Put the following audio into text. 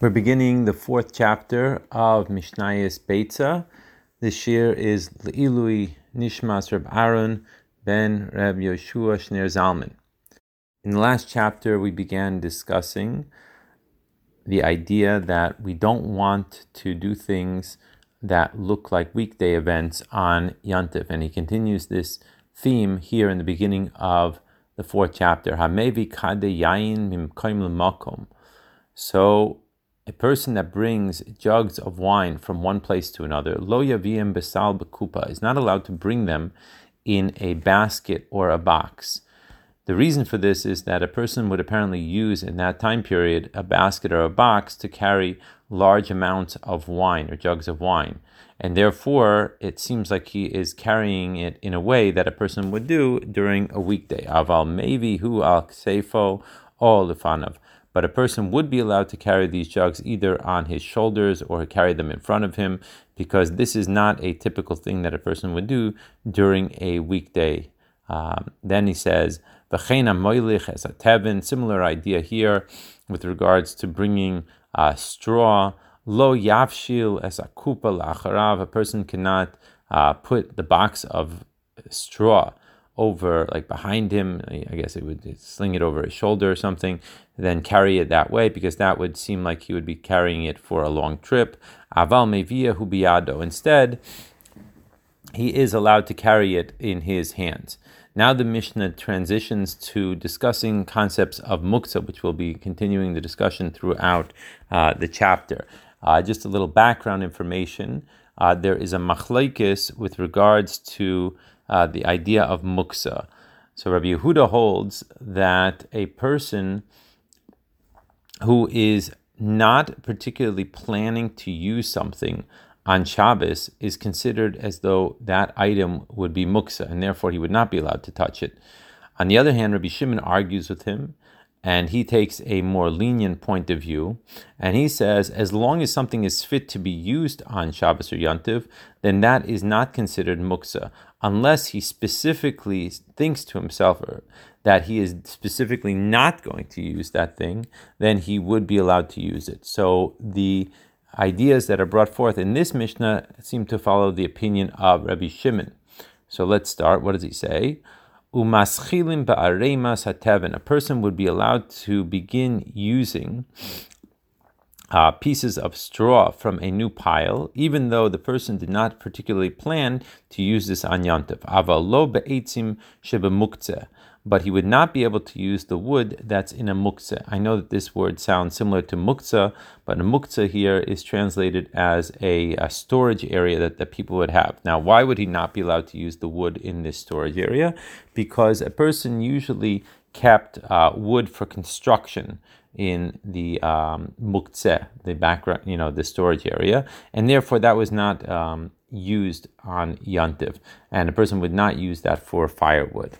We're beginning the fourth chapter of Mishnayos Beitza. This year is Le'ilui Nishmas Reb Aaron ben Reb Yoshua Shner Zalman. In the last chapter, we began discussing the idea that we don't want to do things that look like weekday events on Yantif. And he continues this theme here in the beginning of the fourth chapter. Hamevi kade yain mimkoim makom. So a person that brings jugs of wine from one place to another, lo yaviem besal bekupa, is not allowed to bring them in a basket or a box. The reason for this is that a person would apparently use in that time period a basket or a box to carry large amounts of wine or jugs of wine. And therefore, it seems like he is carrying it in a way that a person would do during a weekday. Aval mevi hu al seifo all lefanav but a person would be allowed to carry these jugs either on his shoulders or carry them in front of him because this is not a typical thing that a person would do during a weekday. Um, then he says, similar idea here with regards to bringing uh, straw. Lo yavshil as a kupa lacharav, a person cannot uh, put the box of straw over like behind him. I guess it would sling it over his shoulder or something, then carry it that way because that would seem like he would be carrying it for a long trip. Aval mevia hubiado. Instead, he is allowed to carry it in his hands. Now the Mishnah transitions to discussing concepts of muktzah, which will be continuing the discussion throughout uh, the chapter. Uh, just a little background information. Uh, there is a machlaikis with regards to uh, the idea of muksa. So Rabbi Yehuda holds that a person who is not particularly planning to use something on Shabbos is considered as though that item would be muksa, and therefore he would not be allowed to touch it. On the other hand, Rabbi Shimon argues with him and he takes a more lenient point of view, and he says as long as something is fit to be used on Shabbos or Yantiv, then that is not considered muksa, unless he specifically thinks to himself that he is specifically not going to use that thing, then he would be allowed to use it. So the ideas that are brought forth in this Mishnah seem to follow the opinion of Rabbi Shimon. So let's start. What does he say? Umaschilim ba'aremas hateven. A person would be allowed to begin using uh, pieces of straw from a new pile, even though the person did not particularly plan to use this on Yantiv. Aval lo be'etzim but he would not be able to use the wood that's in a muktzah. I know that this word sounds similar to muktzah, but a muktzah here is translated as a, a, storage area that, that people would have. Now, why would he not be allowed to use the wood in this storage area? Because a person usually kept uh, wood for construction in the um, the background, you know, the storage area, and therefore that was not um, used on yantiv, and a person would not use that for firewood.